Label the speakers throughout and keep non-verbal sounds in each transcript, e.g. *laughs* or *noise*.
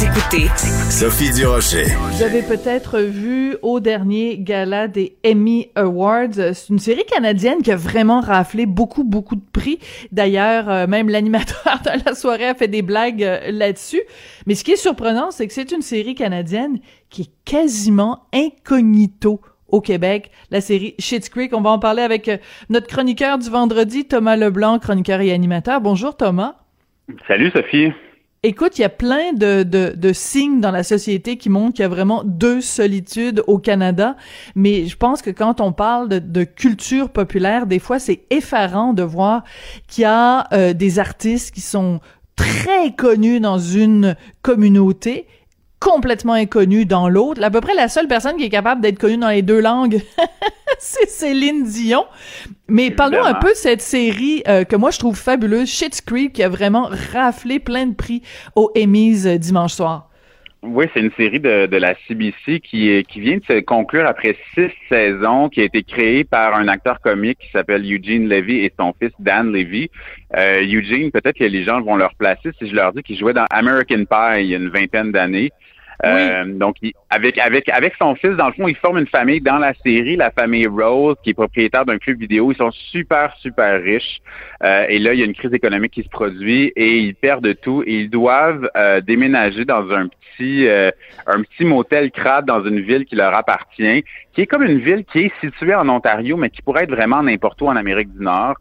Speaker 1: Vous écoutez Sophie Durocher.
Speaker 2: Vous avez peut-être vu au dernier gala des Emmy Awards, c'est une série canadienne qui a vraiment raflé beaucoup, beaucoup de prix. D'ailleurs, euh, même l'animateur *laughs* de la soirée a fait des blagues euh, là-dessus. Mais ce qui est surprenant, c'est que c'est une série canadienne qui est quasiment incognito au Québec, la série Schitt's Creek. On va en parler avec euh, notre chroniqueur du vendredi, Thomas Leblanc, chroniqueur et animateur. Bonjour Thomas.
Speaker 3: Salut Sophie.
Speaker 2: Écoute, il y a plein de, de, signes dans la société qui montrent qu'il y a vraiment deux solitudes au Canada, mais je pense que quand on parle de, de culture populaire, des fois c'est effarant de voir qu'il y a euh, des artistes qui sont très connus dans une communauté complètement inconnu dans l'autre. À peu près la seule personne qui est capable d'être connue dans les deux langues, *laughs* c'est Céline Dion. Mais parlons un peu de cette série euh, que moi je trouve fabuleuse, Shit's Creek, qui a vraiment raflé plein de prix aux Emmys euh, dimanche soir.
Speaker 3: Oui, c'est une série de, de, la CBC qui, qui vient de se conclure après six saisons, qui a été créée par un acteur comique qui s'appelle Eugene Levy et son fils Dan Levy. Euh, Eugene, peut-être que les gens vont leur placer si je leur dis qu'il jouait dans American Pie il y a une vingtaine d'années. Euh, donc, avec avec avec son fils, dans le fond, ils forment une famille dans la série, la famille Rose, qui est propriétaire d'un club vidéo. Ils sont super super riches. Euh, et là, il y a une crise économique qui se produit et ils perdent tout. Et ils doivent euh, déménager dans un petit un petit motel crade dans une ville qui leur appartient, qui est comme une ville qui est située en Ontario, mais qui pourrait être vraiment n'importe où en Amérique du Nord.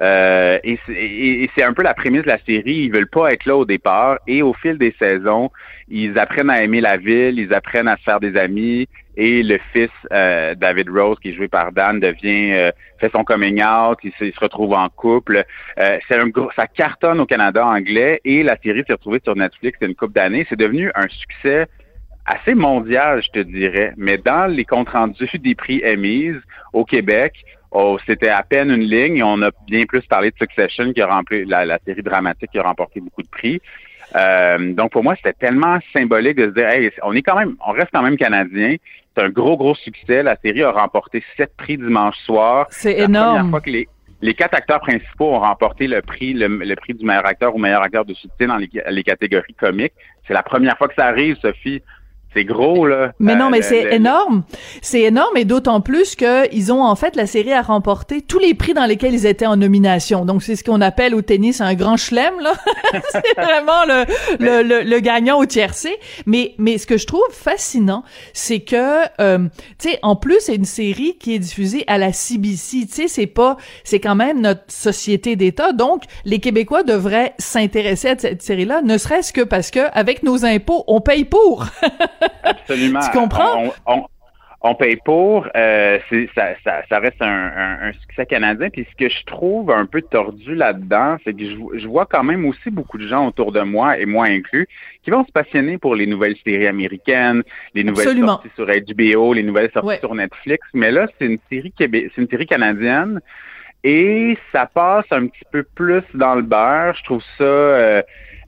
Speaker 3: Euh, et c'est un peu la prémisse de la série. Ils veulent pas être là au départ. Et au fil des saisons, ils apprennent à aimer la ville, ils apprennent à se faire des amis. Et le fils euh, David Rose, qui est joué par Dan, devient euh, fait son coming out. Il se, retrouve en couple. c'est un gros, ça cartonne au Canada anglais. Et la série s'est retrouvée sur Netflix il une couple d'années. C'est devenu un succès assez mondial, je te dirais. Mais dans les comptes rendus *laughs* des prix Emmys au Québec, Oh, c'était à peine une ligne et on a bien plus parlé de Succession qui a rempli la, série dramatique qui a remporté beaucoup de prix. Euh, donc pour moi, c'était tellement symbolique de se dire, hey, on est quand même, on reste quand même canadien. C'est un gros gros succès. La série a remporté sept prix dimanche soir.
Speaker 2: C'est énorme.
Speaker 3: Première fois que les, les quatre acteurs principaux ont remporté le prix, le, prix du meilleur acteur ou meilleur acteur de soutien dans les, les catégories comiques. C'est la première fois que ça arrive, Sophie. C'est gros, là.
Speaker 2: Mais non, mais c'est énorme. C'est énorme et d'autant plus que ils ont, en fait, la série a remporté tous les prix dans lesquels ils étaient en nomination. Donc, c'est ce qu'on appelle au tennis un grand chelem, là. *laughs* c'est vraiment le, le, le, gagnant au tiercé. Mais, mais ce que je trouve fascinant, c'est que, euh, tu sais, en plus, c'est une série qui est diffusée à la CBC. Tu sais, c'est pas, c'est quand même notre société d'État. Donc, les Québécois devraient s'intéresser à cette série-là, ne serait-ce que parce que, avec nos impôts, on paye pour. *laughs*
Speaker 3: Absolument.
Speaker 2: tu comprends?
Speaker 3: On, paye pour, euh, ça, ça, ça, reste un, un, succès canadien. Puis ce que je trouve un peu tordu là-dedans, c'est que je, je, vois quand même aussi beaucoup de gens autour de moi, et moi inclus, qui vont se passionner pour les nouvelles séries américaines, les nouvelles sorties sur HBO, les nouvelles sorties sur Netflix. Mais là, c'est une série c'est une série canadienne. Et ça passe un petit peu plus dans le beurre. Je trouve ça euh,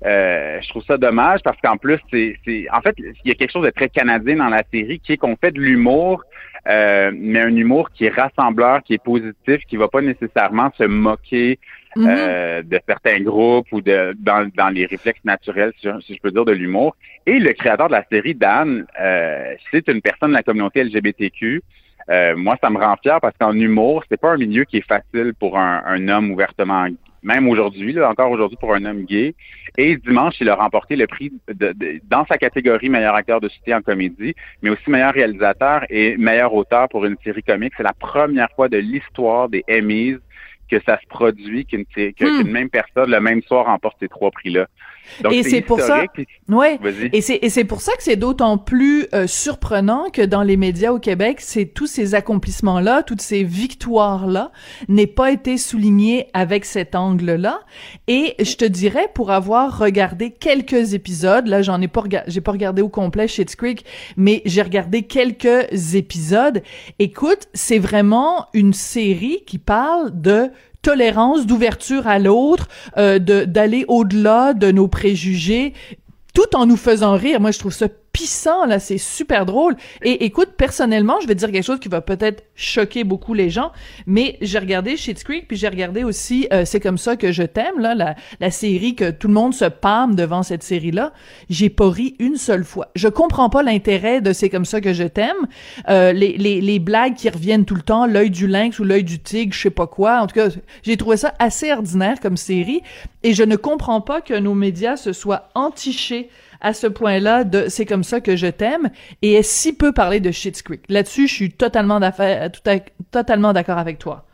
Speaker 3: euh, je trouve ça dommage parce qu'en plus, c'est, en fait, il y a quelque chose de très canadien dans la série qui est qu'on fait de l'humour, euh, mais un humour qui est rassembleur, qui est positif, qui va pas nécessairement se moquer mm-hmm. euh, de certains groupes ou de dans, dans les réflexes naturels, si je, peux dire, de l'humour. Et le créateur de la série, Dan, c'est une personne de la communauté LGBTQ. moi, ça me rend fier parce qu'en humour, c'est pas un milieu qui est facile pour un, un homme ouvertement même aujourd'hui, là, encore aujourd'hui pour un homme gay. Et dimanche, il a remporté le prix de, dans sa catégorie meilleur acteur de soutien en comédie, mais aussi meilleur réalisateur et meilleur auteur pour une série comique. C'est la première fois de l'histoire des Emmys que ça se produit qu'une hmm. même personne le même soir remporte ces trois prix-là.
Speaker 2: Et c'est pour ça, ouais. Et c'est et c'est pour ça que c'est d'autant plus euh, surprenant que dans les médias au Québec, c'est tous ces accomplissements-là, toutes ces victoires-là, n'aient pas été soulignés avec cet angle-là. Et je te dirais, pour avoir regardé quelques épisodes, là, j'en ai pas regardé, j'ai pas regardé au complet Schitt's Creek, mais j'ai regardé quelques épisodes. Écoute, c'est vraiment une série qui parle de tolérance, d'ouverture à l'autre, euh, d'aller au-delà de nos préjugés, tout en nous faisant rire. Moi, je trouve ça pissant là, c'est super drôle. Et écoute, personnellement, je vais te dire quelque chose qui va peut-être choquer beaucoup les gens, mais j'ai regardé Schitt's Creek puis j'ai regardé aussi euh, c'est comme ça que je t'aime là, la, la série que tout le monde se pâme devant cette série là. J'ai pas ri une seule fois. Je comprends pas l'intérêt de c'est comme ça que je t'aime. Euh, les, les, les blagues qui reviennent tout le temps, l'œil du lynx ou l'œil du tigre, je sais pas quoi. En tout cas, j'ai trouvé ça assez ordinaire comme série et je ne comprends pas que nos médias se soient entichés à ce point-là de c'est comme ça que je t'aime et est si peu parlé de Schitt's Creek. Là-dessus, je suis totalement totalement d'accord avec toi.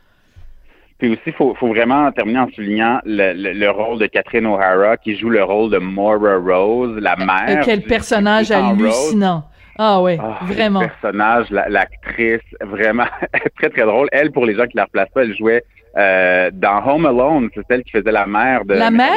Speaker 3: Puis aussi, il faut, faut, vraiment terminer en soulignant le, le, rôle de Catherine O'Hara qui joue le rôle de Maura Rose, la mère.
Speaker 2: quel personnage hallucinant. Ah oui, ah, vraiment.
Speaker 3: Le personnage, l'actrice, vraiment *laughs* très très drôle. Elle, pour les gens qui la replacent pas, elle jouait euh, dans Home Alone. C'est celle qui faisait la mère de.
Speaker 2: La mère?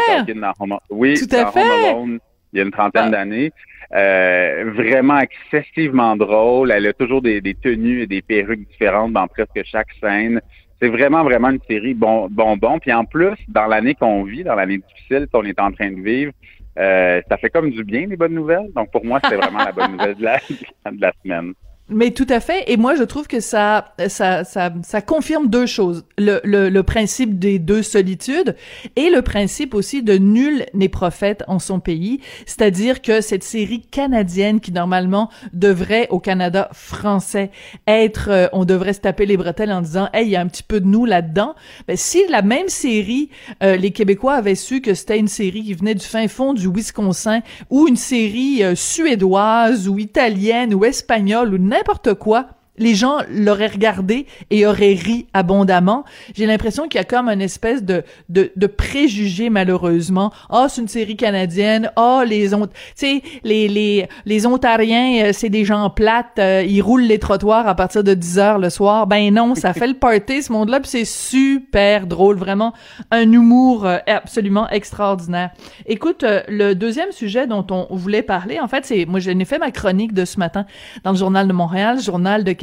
Speaker 3: Oui,
Speaker 2: Tout à
Speaker 3: dans
Speaker 2: fait.
Speaker 3: Home Alone il y a une trentaine ah. d'années. Euh, vraiment excessivement drôle. Elle a toujours des, des, tenues et des perruques différentes dans presque chaque scène. C'est vraiment, vraiment une série bon, bonbon. Puis en plus, dans l'année qu'on vit, dans l'année difficile qu'on est en train de vivre, euh, ça fait comme du bien, les bonnes nouvelles. Donc pour moi, c'est vraiment la bonne nouvelle de la, *laughs* de la semaine.
Speaker 2: Mais tout à fait. Et moi, je trouve que ça, ça, ça, ça confirme deux choses. Le, le, le, principe des deux solitudes et le principe aussi de nul n'est prophète en son pays. C'est-à-dire que cette série canadienne qui, normalement, devrait, au Canada français, être, euh, on devrait se taper les bretelles en disant, hey, il y a un petit peu de nous là-dedans. Ben, si la même série, euh, les Québécois avaient su que c'était une série qui venait du fin fond du Wisconsin ou une série euh, suédoise ou italienne ou espagnole ou n'importe quoi les gens l'auraient regardé et auraient ri abondamment. J'ai l'impression qu'il y a comme une espèce de, de, de préjugé, malheureusement. Ah, oh, c'est une série canadienne. Ah, oh, les, tu sais, les, les, les Ontariens, euh, c'est des gens plates. Euh, ils roulent les trottoirs à partir de 10 heures le soir. Ben non, ça fait le party, ce monde-là, puis c'est super drôle. Vraiment, un humour euh, absolument extraordinaire. Écoute, le deuxième sujet dont on voulait parler, en fait, c'est, moi, j'ai fait ma chronique de ce matin dans le Journal de Montréal, Journal de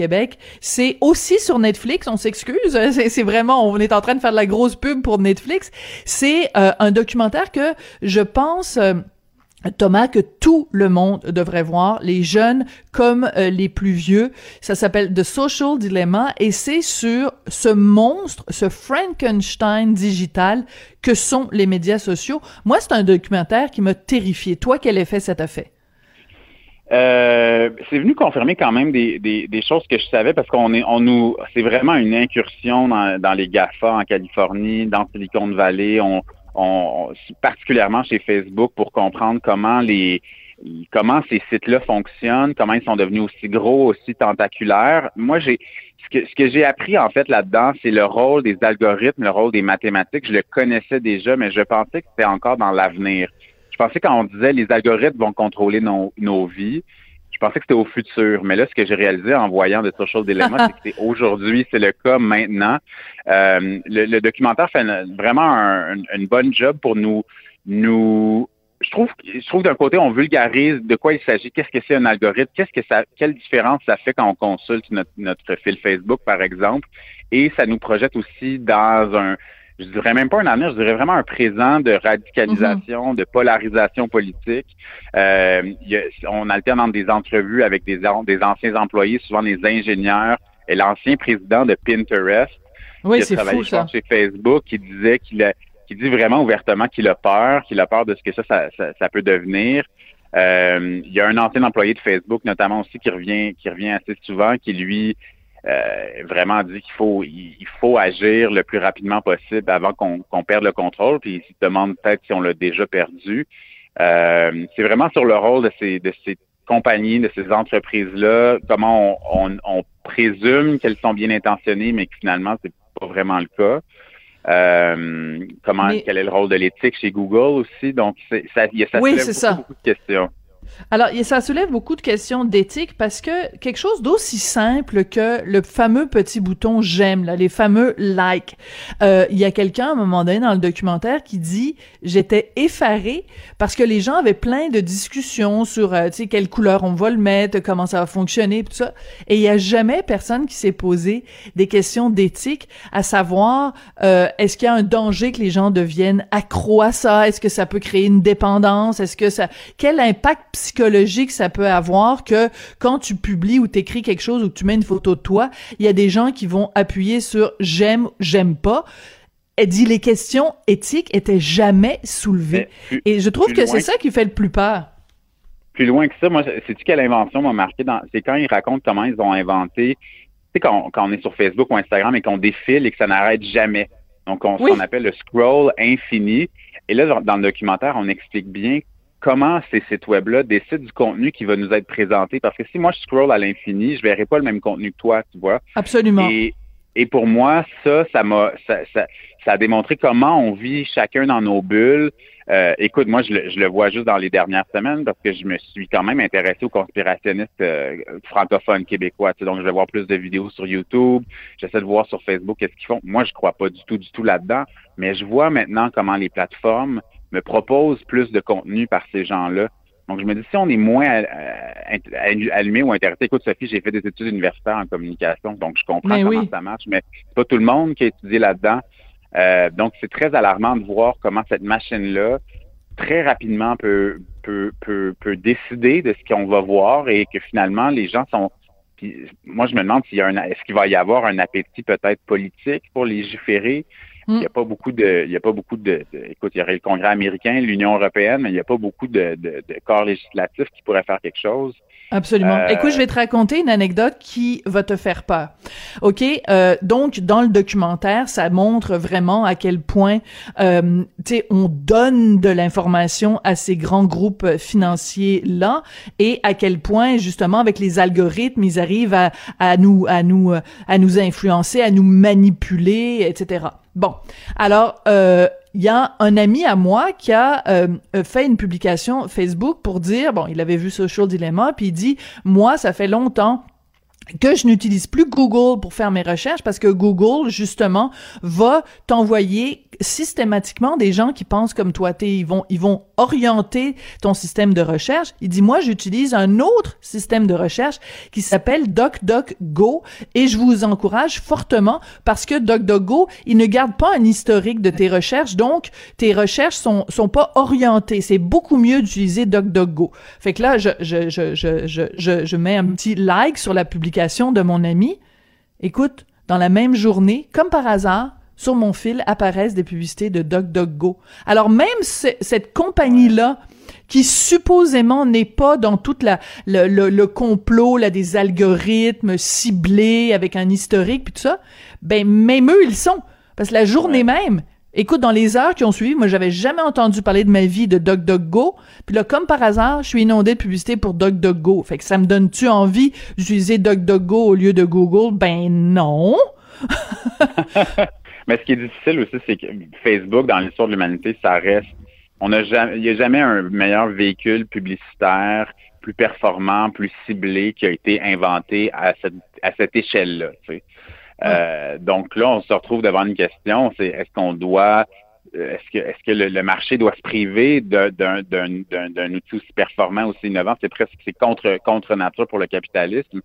Speaker 2: C'est aussi sur Netflix, on s'excuse, *laughs* c'est vraiment, on est en train de faire de la grosse pub pour Netflix. C'est euh, un documentaire que je pense... Euh, Thomas, que tout le monde devrait voir, les jeunes comme euh, les plus vieux. Ça s'appelle The Social Dilemma et c'est sur ce monstre, ce Frankenstein digital que sont les médias sociaux. Moi, c'est un documentaire qui m'a terrifié. Toi, quel effet ça t'a fait?
Speaker 3: Euh, c'est venu confirmer quand même des, des, des, choses que je savais parce qu'on est on nous c'est vraiment une incursion dans, dans, les GAFA en Californie, dans Silicon Valley, on, on, particulièrement chez Facebook pour comprendre comment les comment ces sites-là fonctionnent, comment ils sont devenus aussi gros, aussi tentaculaires. Moi, j'ai ce que, ce que j'ai appris en fait là-dedans, c'est le rôle des algorithmes, le rôle des mathématiques. Je le connaissais déjà, mais je pensais que c'était encore dans l'avenir. Je pensais quand on disait les algorithmes vont contrôler nos, nos vies, je pensais que c'était au futur. Mais là, ce que j'ai réalisé en voyant de Social Dilemma, c'est que aujourd'hui, c'est le cas maintenant. Euh, le, documentaire fait vraiment une bonne job pour nous, nous je trouve, je trouve d'un côté, on vulgarise de quoi il s'agit, qu'est-ce que c'est un algorithme, qu'est-ce que ça, quelle différence ça fait quand on consulte notre, notre fil Facebook, par exemple, et ça nous projette aussi dans un, je dirais même pas un avenir, je dirais vraiment un présent de radicalisation, mhm. de polarisation politique. Euh, y a, on alterne entre des entrevues avec des, des anciens employés, souvent des ingénieurs, et l'ancien président de Pinterest,
Speaker 2: oui, qui a travaillé fou,
Speaker 3: chez Facebook, qui disait qu'il a, qui dit vraiment ouvertement qu'il a peur, qu'il a peur de ce que ça, ça, ça, peut devenir. Euh, il y a un ancien employé de Facebook, notamment aussi, qui revient, qui revient assez souvent, qui lui euh, vraiment dit qu'il faut il, faut agir le plus rapidement possible avant qu'on perde le contrôle, puis il se demande peut-être si on l'a déjà perdu. Euh, c'est vraiment sur le rôle de ces, de ces compagnies, de ces entreprises-là, comment on, on, présume qu'elles sont bien intentionnées, mais que finalement, c'est pas vraiment le cas. Euh, comment quel est le rôle de l'éthique chez Google aussi? Donc, ça, il y a ça,
Speaker 2: oui,
Speaker 3: ça. beaucoup de questions.
Speaker 2: Alors, ça soulève beaucoup de questions d'éthique parce que quelque chose d'aussi simple que le fameux petit bouton j'aime, les fameux like. Euh, il y a quelqu'un à un moment donné dans le documentaire qui dit j'étais effaré parce que les gens avaient plein de discussions sur euh, tu sais quelle couleur on va le mettre, comment ça va fonctionner, tout ça, et il y a jamais personne qui s'est posé des questions d'éthique, à savoir euh, est-ce qu'il y a un danger que les gens deviennent accro à ça, est-ce que ça peut créer une dépendance, est-ce que ça quel impact psychologique ça peut avoir que quand tu publies ou t'écris quelque chose ou tu mets une photo de toi, il y a des gens qui vont appuyer sur j'aime, j'aime pas. Elle dit les questions éthiques étaient jamais soulevées. Et je trouve que c'est ça qui fait le plus peur.
Speaker 3: Plus loin que ça, moi, c'est-tu quelle invention m'a marqué c'est quand ils racontent comment ils ont inventé, tu sais, quand, on est sur Facebook ou Instagram et qu'on défile et que ça n'arrête jamais. Donc, on, qu'on appelle le scroll infini. Et là, dans le documentaire, on explique bien comment ces sites web-là décident du contenu qui va nous être présenté. Parce que si moi, je scroll à l'infini, je verrai pas le même contenu que toi, tu vois.
Speaker 2: Absolument.
Speaker 3: Et, et pour moi, ça, ça m'a, ça, ça, ça, a démontré comment on vit chacun dans nos bulles. Euh, écoute, moi, je le, je le, vois juste dans les dernières semaines parce que je me suis quand même intéressé aux conspirationnistes euh, francophones québécois. Tu sais, donc, je vais voir plus de vidéos sur YouTube. J'essaie de voir sur Facebook qu'est-ce qu'ils font. Moi, je crois pas du tout, du tout là-dedans. Mais je vois maintenant comment les plateformes me proposent plus de contenu par ces gens-là. Donc, je me dis, si on est moins euh, allumé ou intéressé, écoute, Sophie, j'ai fait des études universitaires en communication, donc je comprends comment ça marche, mais c'est pas tout le monde qui a étudié là-dedans. Euh, donc, c'est très alarmant de voir comment cette machine-là, très rapidement, peut, peut, peut, peut décider de ce qu'on va voir et que finalement, les gens sont... Puis, moi, je me demande s'il y a un, est-ce qu'il va y avoir un appétit peut-être politique pour légiférer? Il n'y a mm. pas beaucoup de, il y a pas beaucoup de, écoute, il y aurait le Congrès américain, l'Union européenne, mais il n'y a pas beaucoup de, de, de, corps législatifs qui pourraient faire quelque chose.
Speaker 2: Absolument. Euh, Écoute, je vais te raconter une anecdote qui va te faire peur. Ok, euh, donc dans le documentaire, ça montre vraiment à quel point, euh, tu sais, on donne de l'information à ces grands groupes financiers là, et à quel point justement avec les algorithmes, ils arrivent à, à nous, à nous, à nous influencer, à nous manipuler, etc. Bon, alors euh, il y a un ami à moi qui a euh, fait une publication Facebook pour dire bon, il avait vu Social Dilemma puis il dit moi ça fait longtemps que je n'utilise plus Google pour faire mes recherches parce que Google justement va t'envoyer systématiquement des gens qui pensent comme toi. ils vont ils vont orienter ton système de recherche. Il dit moi j'utilise un autre système de recherche qui s'appelle DuckDuckGo et je vous encourage fortement parce que DuckDuckGo il ne garde pas un historique de tes recherches donc tes recherches sont sont pas orientées. C'est beaucoup mieux d'utiliser DuckDuckGo. Fait que là je je je je je je mets un petit like sur la publication de mon ami, écoute, dans la même journée, comme par hasard, sur mon fil apparaissent des publicités de DuckDuckGo. Alors même cette compagnie-là, qui supposément n'est pas dans toute la le, complot là des algorithmes ciblés avec un historique puis tout ça, ben même eux ils sont parce que la journée même Écoute, dans les heures qui ont suivi, moi, j'avais jamais entendu parler de ma vie de DuckDuckGo. Puis là, comme par hasard, je suis inondé de publicité pour DuckDuckGo. Fait que ça me donne-tu envie d'utiliser DuckDuckGo au lieu de Google? Ben non! *laughs*
Speaker 3: Mais ce qui est difficile aussi, c'est que Facebook, dans l'histoire de l'humanité, ça reste... On a jamais, il n'y a jamais un meilleur véhicule publicitaire plus performant, plus ciblé qui a été inventé à cette, échelle-là. Euh, donc là, on se retrouve devant une question, c'est est-ce qu'on doit euh, est-ce que est-ce que le, marché doit se priver d'un d'un outil aussi performant, aussi innovant? C'est presque c'est contre contre nature pour le capitalisme.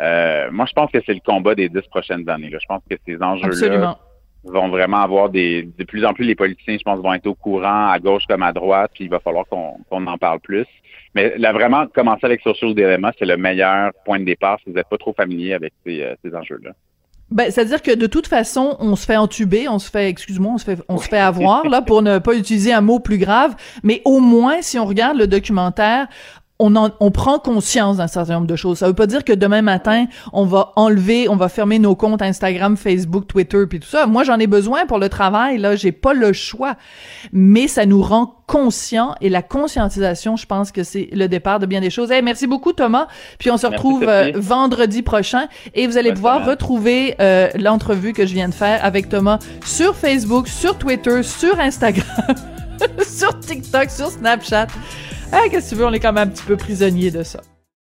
Speaker 3: Euh, moi, je pense que c'est le combat des dix prochaines années. Là. Je pense que ces enjeux-là vont vraiment avoir des de plus en plus les politiciens, je pense, vont être au courant à gauche comme à droite, puis il va falloir qu'on qu'on en parle plus. Mais là, vraiment, commencer avec Social Dilemma, c'est le meilleur point de départ si vous n'êtes pas trop familier avec ces, ces enjeux-là.
Speaker 2: Ben, c'est-à-dire que de toute façon, on se fait entuber, on se fait, excuse-moi, on se fait, on se fait avoir, là, pour ne pas utiliser un mot plus grave. Mais au moins, si on regarde le documentaire, on, on prend conscience d'un certain nombre de choses. Ça veut pas dire que demain matin, on va enlever, on va fermer nos comptes Instagram, Facebook, Twitter, puis tout ça. Moi, j'en ai besoin pour le travail, là, j'ai pas le choix. Mais ça nous rend conscients et la conscientisation, je pense que c'est le départ de bien des choses. Hey, merci beaucoup, Thomas. Puis on se retrouve euh, vendredi prochain et vous allez pouvoir retrouver euh, l'entrevue que je viens de faire avec Thomas sur Facebook, sur Twitter, sur Instagram, *laughs* sur TikTok, sur Snapchat. Ah, qu'est-ce que tu veux, on est quand même un petit peu prisonnier de ça.